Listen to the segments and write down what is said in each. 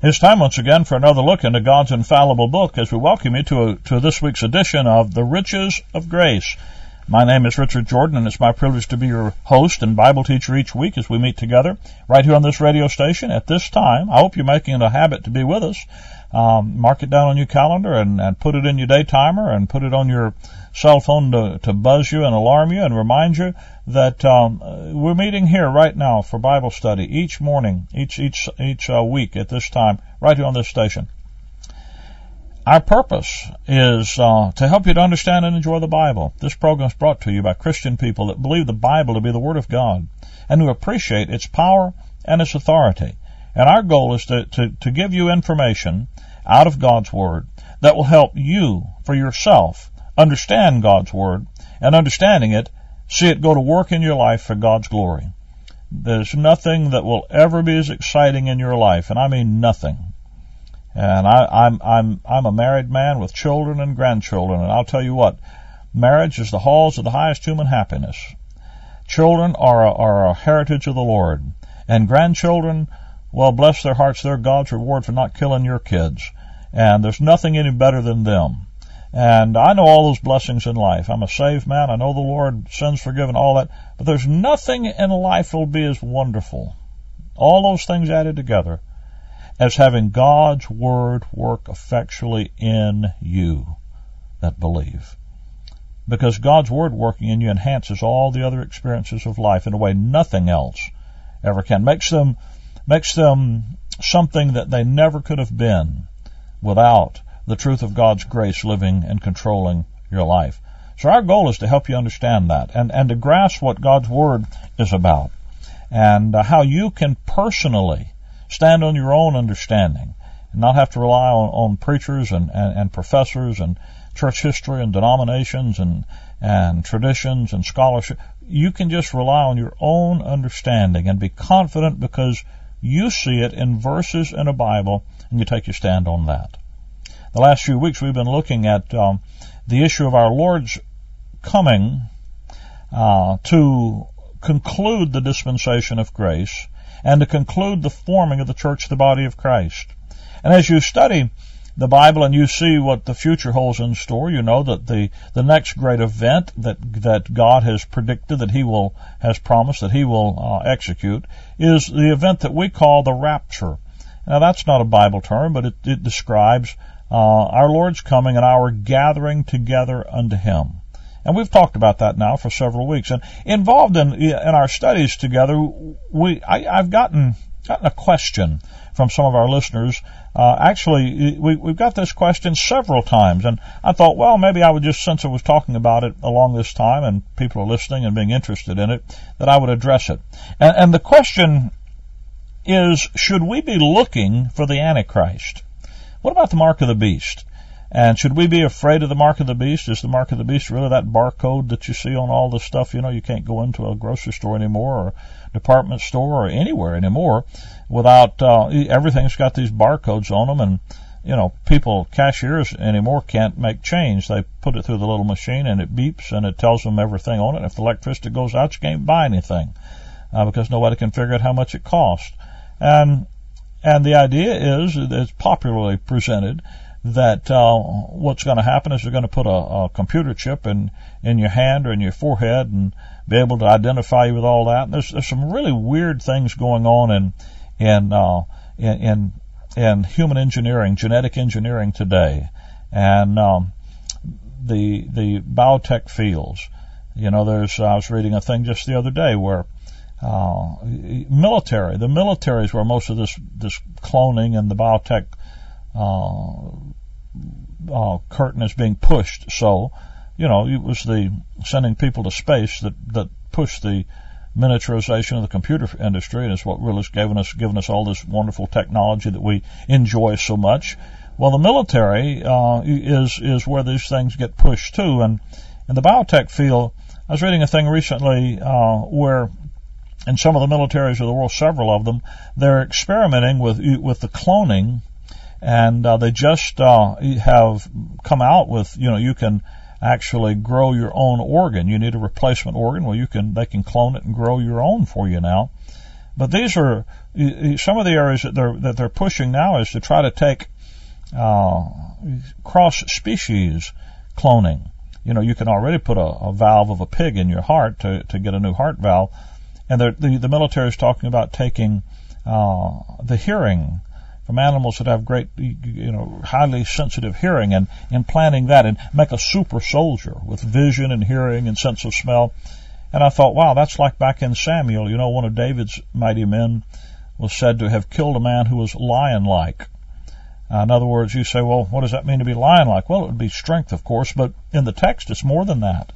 It's time once again for another look into God's infallible book as we welcome you to, a, to this week's edition of The Riches of Grace. My name is Richard Jordan and it's my privilege to be your host and Bible teacher each week as we meet together right here on this radio station at this time. I hope you're making it a habit to be with us. Um, mark it down on your calendar and, and put it in your day timer and put it on your cell phone to, to buzz you and alarm you and remind you that um, we're meeting here right now for Bible study each morning, each each each uh, week at this time, right here on this station. Our purpose is uh, to help you to understand and enjoy the Bible. This program is brought to you by Christian people that believe the Bible to be the Word of God and who appreciate its power and its authority. And our goal is to, to, to give you information out of God's Word that will help you for yourself understand God's Word and understanding it see it go to work in your life for God's glory. There's nothing that will ever be as exciting in your life, and I mean nothing. And I, I'm I'm I'm a married man with children and grandchildren, and I'll tell you what, marriage is the halls of the highest human happiness. Children are a, are a heritage of the Lord, and grandchildren, well, bless their hearts, they're God's reward for not killing your kids. And there's nothing any better than them. And I know all those blessings in life. I'm a saved man. I know the Lord, sins forgiven, all that. But there's nothing in life will be as wonderful. All those things added together as having God's Word work effectually in you that believe. Because God's Word working in you enhances all the other experiences of life in a way nothing else ever can. Makes them, makes them something that they never could have been without the truth of God's grace living and controlling your life. So our goal is to help you understand that and, and to grasp what God's Word is about and uh, how you can personally stand on your own understanding and not have to rely on, on preachers and, and, and professors and church history and denominations and, and traditions and scholarship. You can just rely on your own understanding and be confident because you see it in verses in a Bible and you take your stand on that. The last few weeks we've been looking at um, the issue of our Lord's coming uh, to conclude the dispensation of grace and to conclude the forming of the church, the body of Christ. And as you study the Bible and you see what the future holds in store, you know that the, the next great event that, that God has predicted, that He will, has promised, that He will uh, execute, is the event that we call the rapture. Now that's not a Bible term, but it, it describes uh, our Lord's coming and our gathering together unto Him. And we've talked about that now for several weeks. And involved in in our studies together, we I, have gotten gotten a question from some of our listeners. Uh, actually, we, we've got this question several times, and I thought, well, maybe I would just, since I was talking about it along this time, and people are listening and being interested in it, that I would address it. And, and the question is, should we be looking for the Antichrist? What about the mark of the beast? And should we be afraid of the mark of the beast? Is the mark of the beast really that barcode that you see on all the stuff? You know, you can't go into a grocery store anymore or department store or anywhere anymore without, uh, everything's got these barcodes on them and, you know, people, cashiers anymore can't make change. They put it through the little machine and it beeps and it tells them everything on it. If the electricity goes out, you can't buy anything, uh, because nobody can figure out how much it costs. And and the idea is, it's popularly presented, that uh, what's going to happen is they're going to put a, a, computer chip in in your hand or in your forehead and be able to identify you with all that. And there's there's some really weird things going on in in uh, in, in, in human engineering, genetic engineering today, and um, the the biotech fields. You know, there's I was reading a thing just the other day where uh, military. The military is where most of this this cloning and the biotech uh, uh, curtain is being pushed. So, you know, it was the sending people to space that that pushed the miniaturization of the computer industry, and it's what really has given us given us all this wonderful technology that we enjoy so much. Well, the military uh, is is where these things get pushed to, and in the biotech field, I was reading a thing recently uh, where in some of the militaries of the world, several of them, they're experimenting with with the cloning, and uh, they just uh, have come out with you know you can actually grow your own organ. You need a replacement organ, well you can they can clone it and grow your own for you now. But these are some of the areas that they're that they're pushing now is to try to take uh, cross species cloning. You know, you can already put a, a, valve of a pig in your heart to to get a new heart valve, and the the military is talking about taking uh, the hearing from animals that have great, you know, highly sensitive hearing and implanting that and make a super soldier with vision and hearing and sense of smell. And I thought, wow, that's like back in Samuel. You know, one of David's mighty men was said to have killed a man who was lion-like. Uh, in other words, you say, well, what does that mean to be lion-like? Well, it would be strength, of course, but in the text, it's more than that.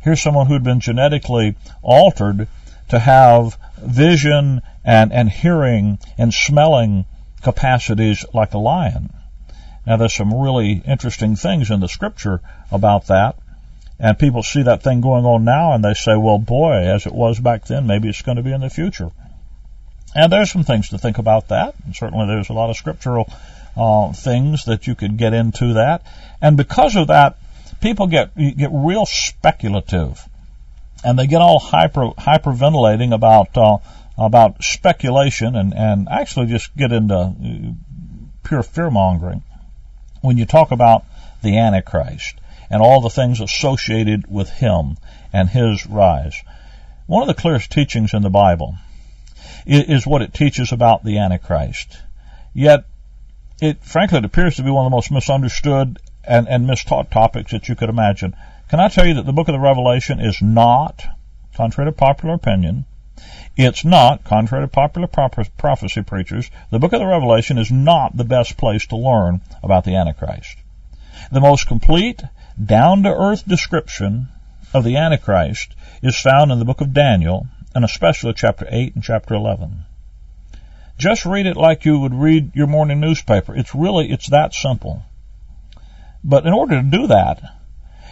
Here's someone who had been genetically altered to have vision and, and hearing and smelling capacities like a lion. Now there's some really interesting things in the scripture about that. And people see that thing going on now and they say, well, boy, as it was back then, maybe it's going to be in the future. And there's some things to think about that. And certainly there's a lot of scriptural uh, things that you could get into that. And because of that, people get get real speculative, and they get all hyper hyperventilating about uh, about speculation and, and actually just get into uh, pure fear mongering when you talk about the Antichrist and all the things associated with him and his rise. One of the clearest teachings in the Bible is what it teaches about the Antichrist. Yet, it frankly it appears to be one of the most misunderstood and, and mistaught topics that you could imagine. Can I tell you that the book of the Revelation is not, contrary to popular opinion, it's not, contrary to popular prophecy preachers, the book of the Revelation is not the best place to learn about the Antichrist. The most complete, down to earth description of the Antichrist is found in the book of Daniel, and especially chapter 8 and chapter 11. Just read it like you would read your morning newspaper. It's really, it's that simple. But in order to do that,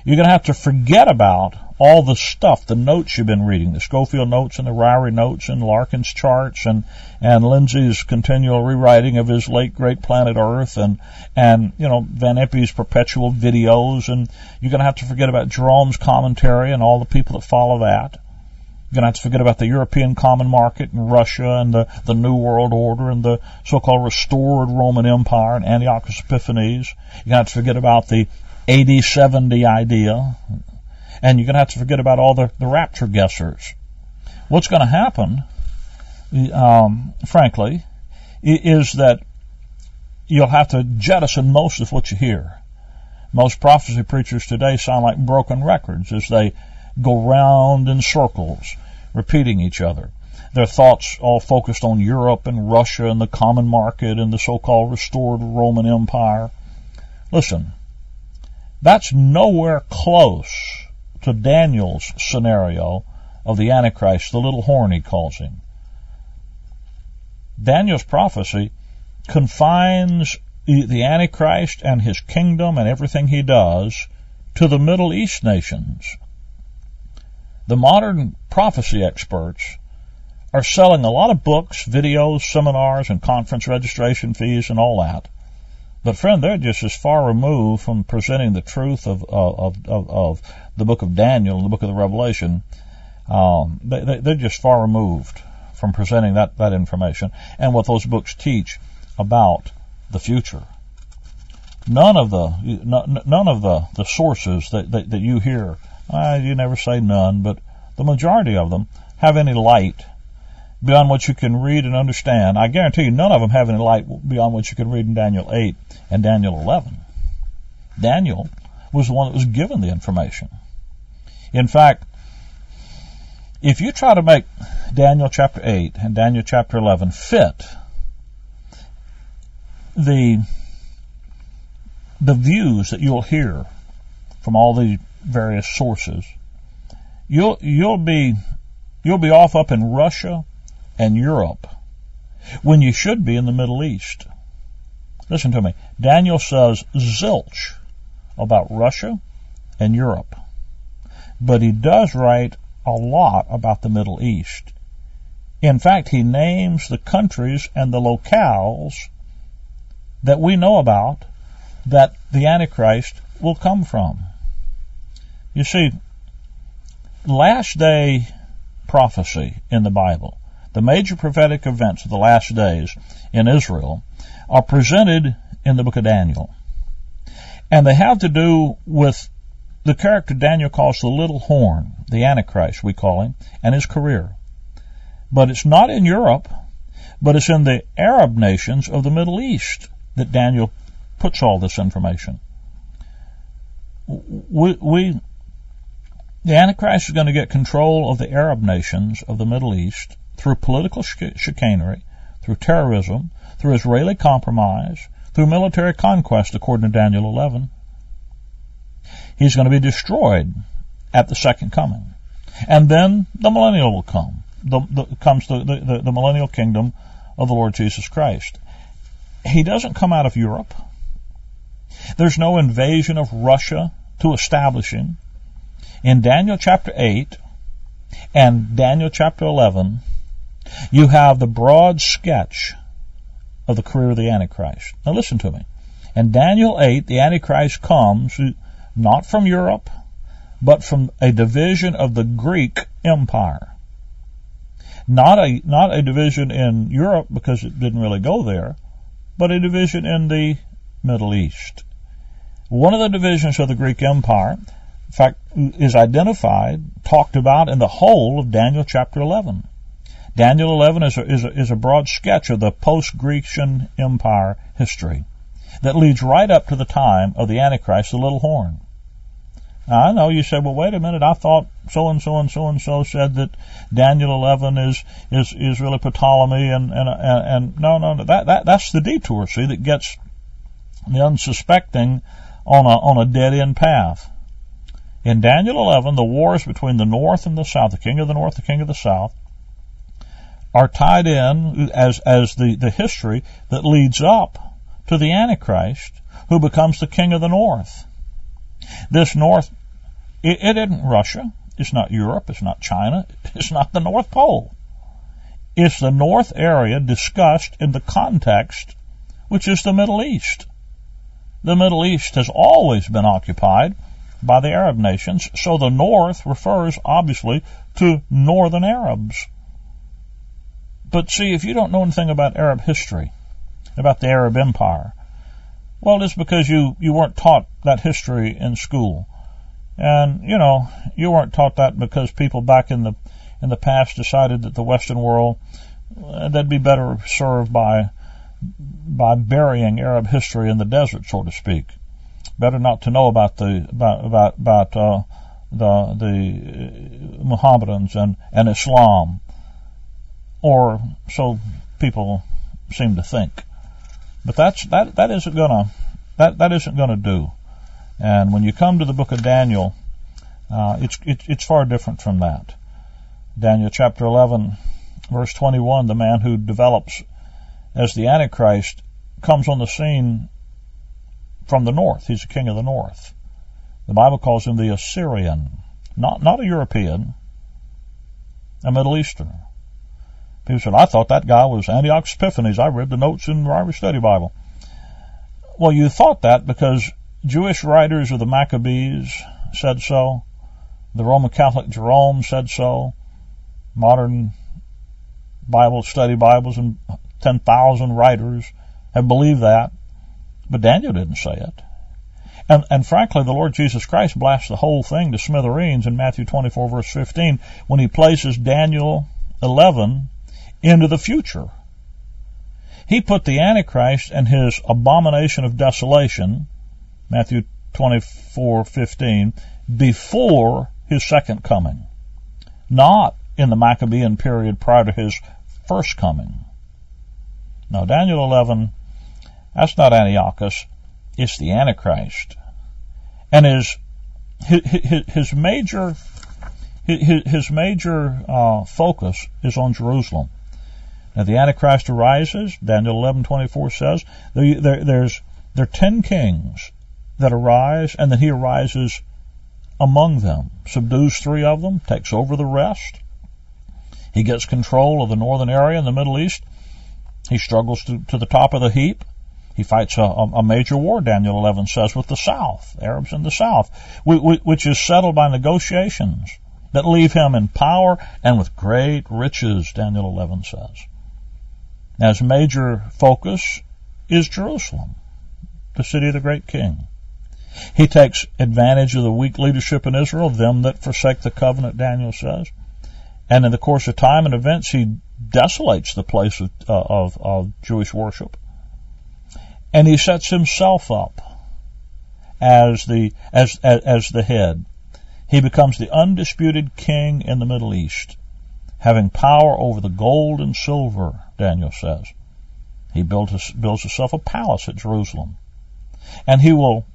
you're going to have to forget about all the stuff, the notes you've been reading, the Scofield notes and the Ryrie notes and Larkin's charts and, and Lindsey's continual rewriting of his late great planet Earth and, and, you know, Van Impe's perpetual videos and you're going to have to forget about Jerome's commentary and all the people that follow that. You're going to have to forget about the European common market and Russia and the, the New World Order and the so-called restored Roman Empire and Antiochus Epiphanes. You're going to have to forget about the AD 70 idea, and you're going to have to forget about all the, the rapture guessers. What's going to happen, um, frankly, is that you'll have to jettison most of what you hear. Most prophecy preachers today sound like broken records as they go round in circles, repeating each other. Their thoughts all focused on Europe and Russia and the common market and the so-called restored Roman Empire. Listen, that's nowhere close to Daniel's scenario of the Antichrist, the little horn he calls him. Daniel's prophecy confines the Antichrist and his kingdom and everything he does to the Middle East nations. The modern prophecy experts are selling a lot of books, videos, seminars, and conference registration fees and all that but friend, they're just as far removed from presenting the truth of of of, of the book of Daniel and the book of the Revelation. Um, they, they're just far removed from presenting that that information and what those books teach about the future. None of the none of the the sources that that, that you hear, uh, you never say none, but the majority of them have any light beyond what you can read and understand. I guarantee you none of them have any light beyond what you can read in Daniel 8 and Daniel 11. Daniel was the one that was given the information. In fact, if you try to make Daniel chapter 8 and Daniel chapter 11 fit the the views that you'll hear from all these various sources, you'll you'll be you'll be off up in Russia and Europe when you should be in the Middle East. Listen to me. Daniel says zilch about Russia and Europe. But he does write a lot about the Middle East. In fact, he names the countries and the locales that we know about that the Antichrist will come from. You see, last day prophecy in the Bible the major prophetic events of the last days in Israel, are presented in the book of Daniel. And they have to do with the character Daniel calls the little horn, the Antichrist, we call him, and his career. But it's not in Europe, but it's in the Arab nations of the Middle East that Daniel puts all this information. We, we the Antichrist is going to get control of the Arab nations of the Middle East through political chicanery, through terrorism, through Israeli compromise, through military conquest, according to Daniel 11. He's going to be destroyed at the second coming. And then the millennial will come. The, the, comes the, the, the millennial kingdom of the Lord Jesus Christ. He doesn't come out of Europe. There's no invasion of Russia to establish him. In Daniel chapter 8 and Daniel chapter 11, you have the broad sketch of the career of the Antichrist. Now listen to me. In Daniel 8, the Antichrist comes not from Europe, but from a division of the Greek Empire. Not a, not a division in Europe because it didn't really go there, but a division in the Middle East. One of the divisions of the Greek Empire, in fact, is identified, talked about in the whole of Daniel chapter 11. Daniel 11 is a, is a, is a broad sketch of the post-Grecian Empire history that leads right up to the time of the Antichrist, the little horn. Now, I know you said, well, wait a minute, I thought so and so and so and so said that Daniel 11 is, is, is really Ptolemy and, and, and, and no, no, no, that, that, that's the detour, see, that gets the unsuspecting on a, on a dead end path. In Daniel 11, the wars between the north and the south, the king of the north, the king of the south, are tied in as, as the, the history that leads up to the Antichrist, who becomes the king of the north. This north, it, it isn't Russia, it's not Europe, it's not China, it's not the North Pole. It's the north area discussed in the context, which is the Middle East. The Middle East has always been occupied by the Arab nations, so the north refers obviously to northern Arabs. But see, if you don't know anything about Arab history, about the Arab Empire, well, it's because you, you weren't taught that history in school. And, you know, you weren't taught that because people back in the, in the past decided that the Western world, uh, they'd be better served by, by burying Arab history in the desert, so to speak. Better not to know about the, about, about, about, uh, the, the Mohammedans and, and Islam or so people seem to think. But that's that that isn't gonna that that isn't gonna do. And when you come to the book of Daniel, uh, it's it, it's far different from that. Daniel chapter 11, verse 21, the man who develops as the Antichrist comes on the scene from the north. He's the king of the north. The Bible calls him the Assyrian, not not a European, a Middle Easterner. People said, I thought that guy was Antiochus Epiphanes. I read the notes in the Ryrie Study Bible. Well, you thought that because Jewish writers of the Maccabees said so. The Roman Catholic Jerome said so. Modern Bible study Bibles and 10,000 writers have believed that. But Daniel didn't say it. And, and frankly, the Lord Jesus Christ blasts the whole thing to smithereens in Matthew 24 verse 15 when he places Daniel 11 into the future. He put the Antichrist and his abomination of desolation, Matthew 24:15, before his second coming, not in the Maccabean period prior to his first coming. Now, Daniel 11, that's not Antiochus, it's the Antichrist. And his, his, his major, his, his major uh, focus is on Jerusalem. Now the Antichrist arises, Daniel 11:24 says, there, there, there's there are ten kings that arise, and then he arises among them, subdues three of them, takes over the rest. He gets control of the northern area in the Middle East. He struggles to, to the top of the heap. He fights a, a, major war, Daniel 11 says, with the South, Arabs in the South, which is settled by negotiations. that leave him in power and with great riches, Daniel 11 says. Now, his major focus is Jerusalem, the city of the great king. He takes advantage of the weak leadership in Israel, them that forsake the covenant, Daniel says. And in the course of time and events, he desolates the place of, uh, of, of Jewish worship. And he sets himself up as the, as, as, as the head. He becomes the undisputed king in the Middle East, having power over the gold and silver, Daniel says. He builds, builds himself a palace at Jerusalem. And he will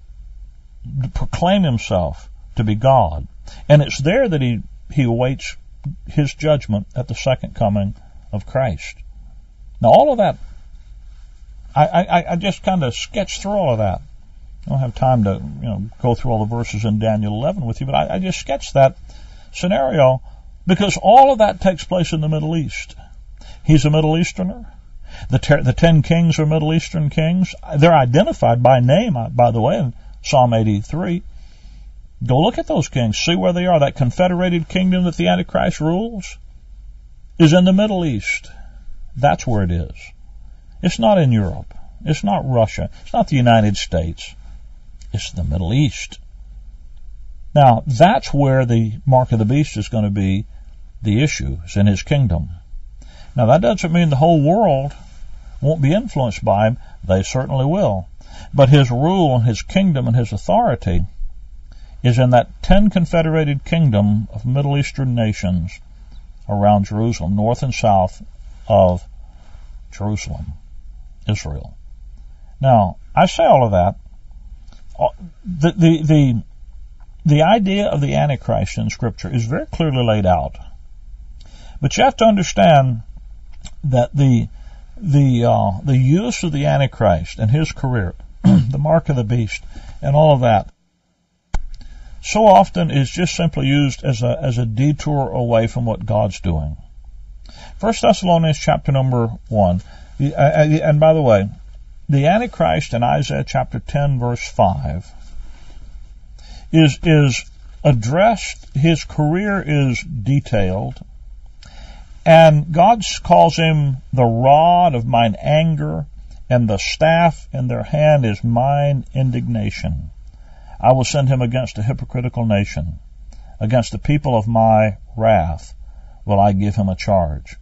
proclaim himself to be God. And it's there that he, he awaits his judgment at the second coming of Christ. Now all of that, I, I, I just kind of sketched through all of that. I don't have time to, you know, go through all the verses in Daniel 11 with you, but I, I just sketched that scenario because all of that takes place in the Middle East. He's a Middle Easterner. The, ter- the ten kings are Middle Eastern kings. They're identified by name, uh, by the way, in Psalm 83. Go look at those kings, see where they are. That confederated kingdom that the Antichrist rules is in the Middle East. That's where it is. It's not in Europe. It's not Russia. It's not the United States. It's the Middle East. Now, that's where the mark of the beast is going to be the issues in his kingdom. Now, that doesn't mean the whole world won't be influenced by him. They certainly will. But his rule, and his kingdom, and his authority is in that ten confederated kingdom of Middle Eastern nations around Jerusalem, north and south of Jerusalem, Israel. Now, I say all of that uh, the, the, the, the idea of the Antichrist in Scripture is very clearly laid out. But you have to understand that the, the, uh, the use of the Antichrist and his career, the mark of the beast, and all of that, so often is just simply used as a, as a detour away from what God's doing. First Thessalonians chapter number one, uh, and by the way, the Antichrist in Isaiah chapter 10 verse 5 is, is addressed, his career is detailed, and God calls him the rod of mine anger, and the staff in their hand is mine indignation. I will send him against a hypocritical nation. Against the people of my wrath will I give him a charge.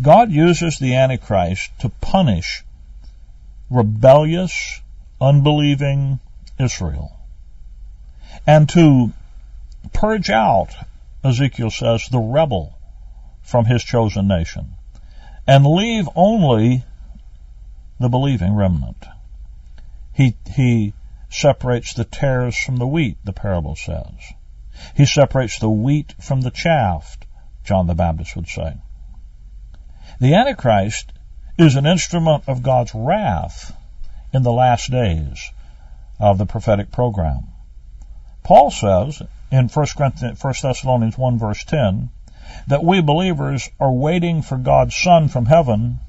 God uses the Antichrist to punish rebellious, unbelieving Israel. And to purge out, Ezekiel says, the rebel from his chosen nation and leave only the believing remnant. He, he separates the tares from the wheat, the parable says. He separates the wheat from the chaff, John the Baptist would say. The Antichrist is an instrument of God's wrath in the last days of the prophetic program. Paul says in 1 Thessalonians 1 verse 10 that we believers are waiting for God's Son from heaven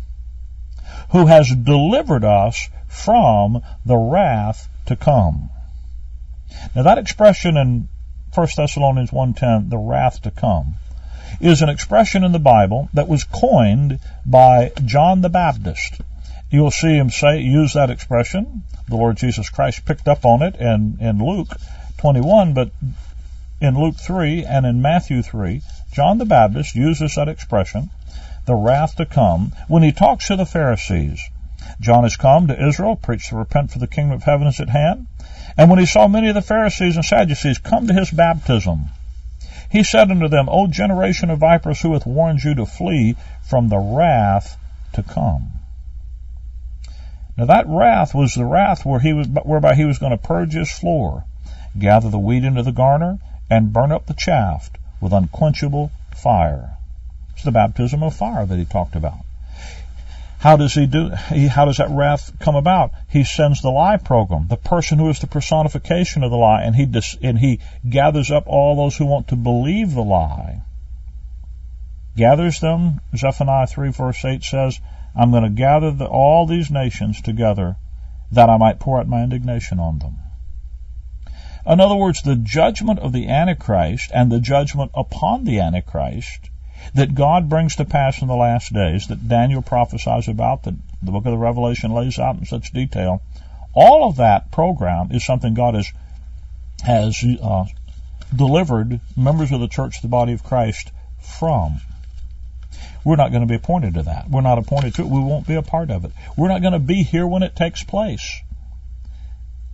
who has delivered us from the wrath to come. Now that expression in 1 Thessalonians 1.10, the wrath to come, is an expression in the Bible that was coined by John the Baptist. You'll see him say, use that expression. The Lord Jesus Christ picked up on it in, in Luke 21, but in Luke 3 and in Matthew 3, John the Baptist uses that expression, the wrath to come, when he talks to the Pharisees. John has come to Israel, preached to repent for the kingdom of heaven is at hand. And when he saw many of the Pharisees and Sadducees come to his baptism, he said unto them, O generation of vipers, who hath warned you to flee from the wrath to come? Now that wrath was the wrath where he was, whereby he was going to purge his floor, gather the wheat into the garner, and burn up the chaff with unquenchable fire. It's the baptism of fire that he talked about. How does he do? He, how does that wrath come about? He sends the lie program, the person who is the personification of the lie, and he dis, and he gathers up all those who want to believe the lie. Gathers them. Zephaniah three verse eight says, "I'm going to gather the, all these nations together, that I might pour out my indignation on them." In other words, the judgment of the Antichrist and the judgment upon the Antichrist that God brings to pass in the last days, that Daniel prophesies about, that the book of the Revelation lays out in such detail, all of that program is something God has has uh, delivered members of the church, the body of Christ, from. We're not going to be appointed to that. We're not appointed to it. We won't be a part of it. We're not going to be here when it takes place.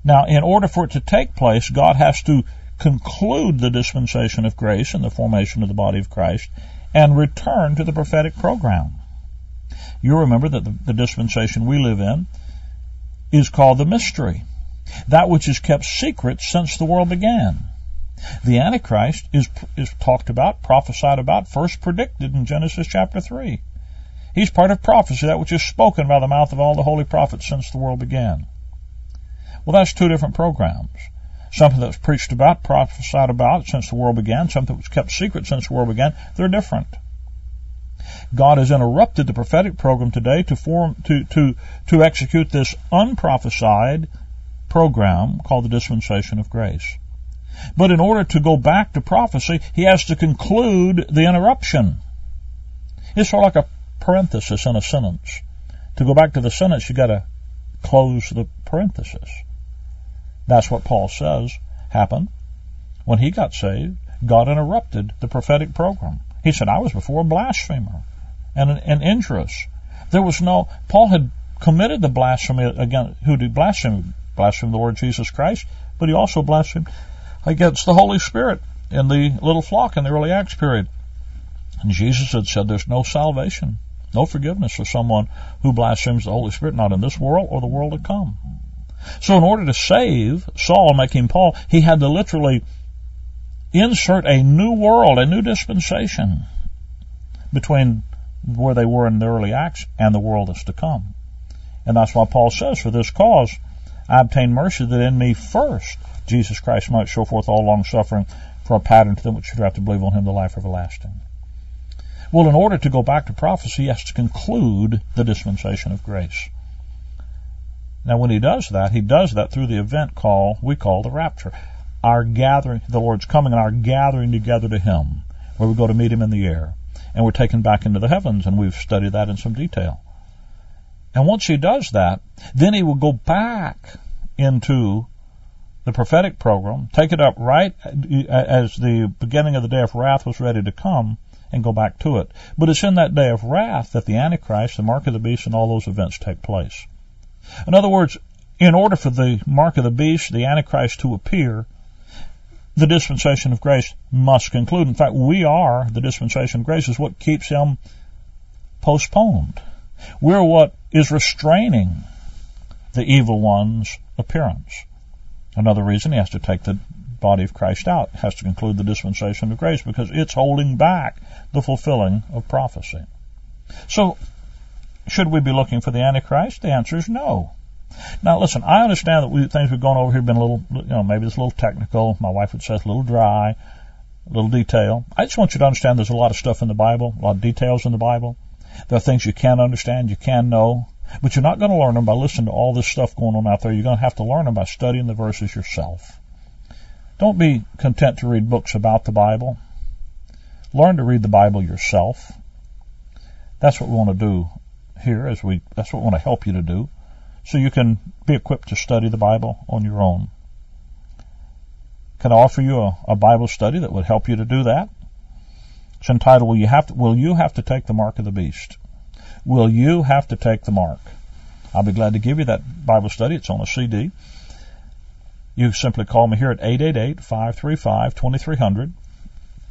Now, in order for it to take place, God has to conclude the dispensation of grace and the formation of the body of Christ and return to the prophetic program. You remember that the, the dispensation we live in is called the mystery, that which is kept secret since the world began. The Antichrist is, is talked about, prophesied about, first predicted in Genesis chapter 3. He's part of prophecy, that which is spoken by the mouth of all the holy prophets since the world began. Well, that's two different programs. Something that was preached about, prophesied about since the world began, something that was kept secret since the world began. They're different. God has interrupted the prophetic program today to form to to to execute this unprophesied program called the dispensation of grace. But in order to go back to prophecy, he has to conclude the interruption. It's sort of like a parenthesis in a sentence. To go back to the sentence, you got to close the parenthesis. That's what Paul says happened when he got saved. God interrupted the prophetic program. He said, I was before a blasphemer and an, an injurious. There was no, Paul had committed the blasphemy against, who did blaspheme? Blaspheme the Lord Jesus Christ, but he also blasphemed against the Holy Spirit in the little flock in the early Acts period. And Jesus had said there's no salvation, no forgiveness for someone who blasphemes the Holy Spirit, not in this world or the world to come. So in order to save Saul and make him Paul, he had to literally insert a new world, a new dispensation between where they were in the early Acts and the world that's to come. And that's why Paul says, for this cause I obtain mercy that in me first Jesus Christ might show forth all long suffering for a pattern to them which should have to believe on him the life everlasting. Well, in order to go back to prophecy, he has to conclude the dispensation of grace. Now, when he does that, he does that through the event call we call the rapture. Our gathering, the Lord's coming and our gathering together to him, where we go to meet him in the air. And we're taken back into the heavens, and we've studied that in some detail. And once he does that, then he will go back into the prophetic program, take it up right uh, as the beginning of the day of wrath was ready to come, and go back to it. But it's in that day of wrath that the Antichrist, the mark of the beast, and all those events take place. In other words, in order for the mark of the beast, the Antichrist to appear, the dispensation of grace must conclude. In fact, we are, the dispensation of grace is what keeps him postponed. We're what is restraining the evil one's appearance. Another reason he has to take the body of Christ out, has to conclude the dispensation of grace because it's holding back the fulfilling of prophecy. So, should we be looking for the Antichrist? The answer is no. Now, listen, I understand that we, things we've gone over here have been a little, you know, maybe it's a little technical. My wife would say it's a little dry, a little detail. I just want you to understand there's a lot of stuff in the Bible, a lot of details in the Bible. There are things you can understand, you can know, but you're not going to learn them by listening to all this stuff going on out there. You're going to have to learn them by studying the verses yourself. Don't be content to read books about the Bible. Learn to read the Bible yourself. That's what we want to do here as we, that's what we want to help you to do. So you can be equipped to study the Bible on your own. Can I offer you a, a Bible study that would help you to do that? It's entitled, Will You Have to, Will You Have to Take the Mark of the Beast? Will you have to take the mark? I'll be glad to give you that Bible study. It's on a CD. You simply call me here at 888-535-2300,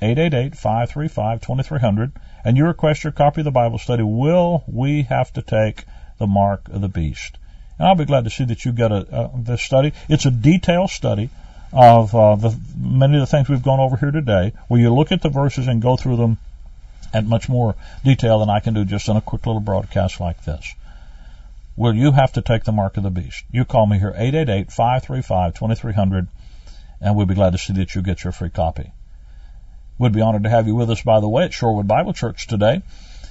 888-535-2300, and you request your copy of the Bible study, Will We Have to Take the Mark of the Beast? And I'll be glad to see that you get a, uh, this study. It's a detailed study of uh, the, many of the things we've gone over here today, where you look at the verses and go through them at much more detail than I can do just in a quick little broadcast like this. Will you have to take the mark of the beast? You call me here, 888-535-2300, and we'll be glad to see that you get your free copy. We'd be honored to have you with us, by the way, at Shorewood Bible Church today.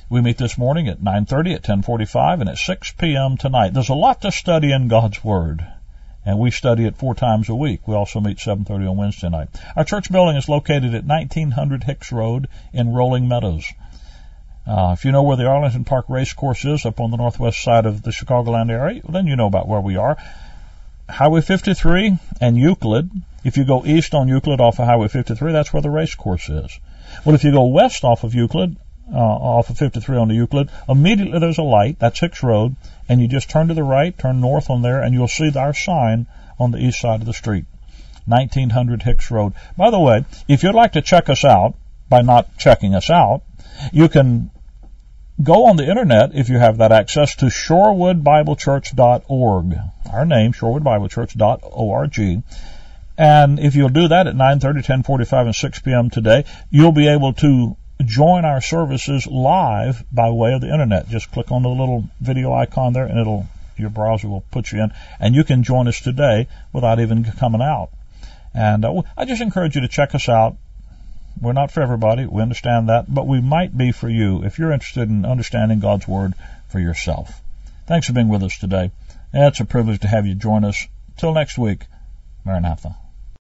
We meet this morning at 9.30, at 10.45, and at 6 p.m. tonight. There's a lot to study in God's Word. and we study it four times a week. We also meet 7:30 on Wednesday night. Our church building is located at 1900 Hicks Road in Rolling Meadows. Uh, if you know where the Arlington Park Race Course is, up on the northwest side of the Chicagoland area, then you know about where we are. Highway 53 and Euclid. If you go east on Euclid off of Highway 53, that's where the race course is. Well, if you go west off of Euclid, uh, off of 53 on the Euclid, immediately there's a light. That's Hicks Road, and you just turn to the right, turn north on there, and you'll see our sign on the east side of the street. 1900 Hicks Road. By the way, if you'd like to check us out by not checking us out, you can go on the internet if you have that access to shorewoodbiblechurch.org. Our name, shorewoodbiblechurch.org. And if you'll do that at 9:30, 10:45, and 6 p.m. today, you'll be able to join our services live by way of the internet. Just click on the little video icon there, and it'll your browser will put you in, and you can join us today without even coming out. And uh, I just encourage you to check us out. We're not for everybody. We understand that, but we might be for you if you're interested in understanding God's Word for yourself. Thanks for being with us today. It's a privilege to have you join us. Till next week, Maranatha.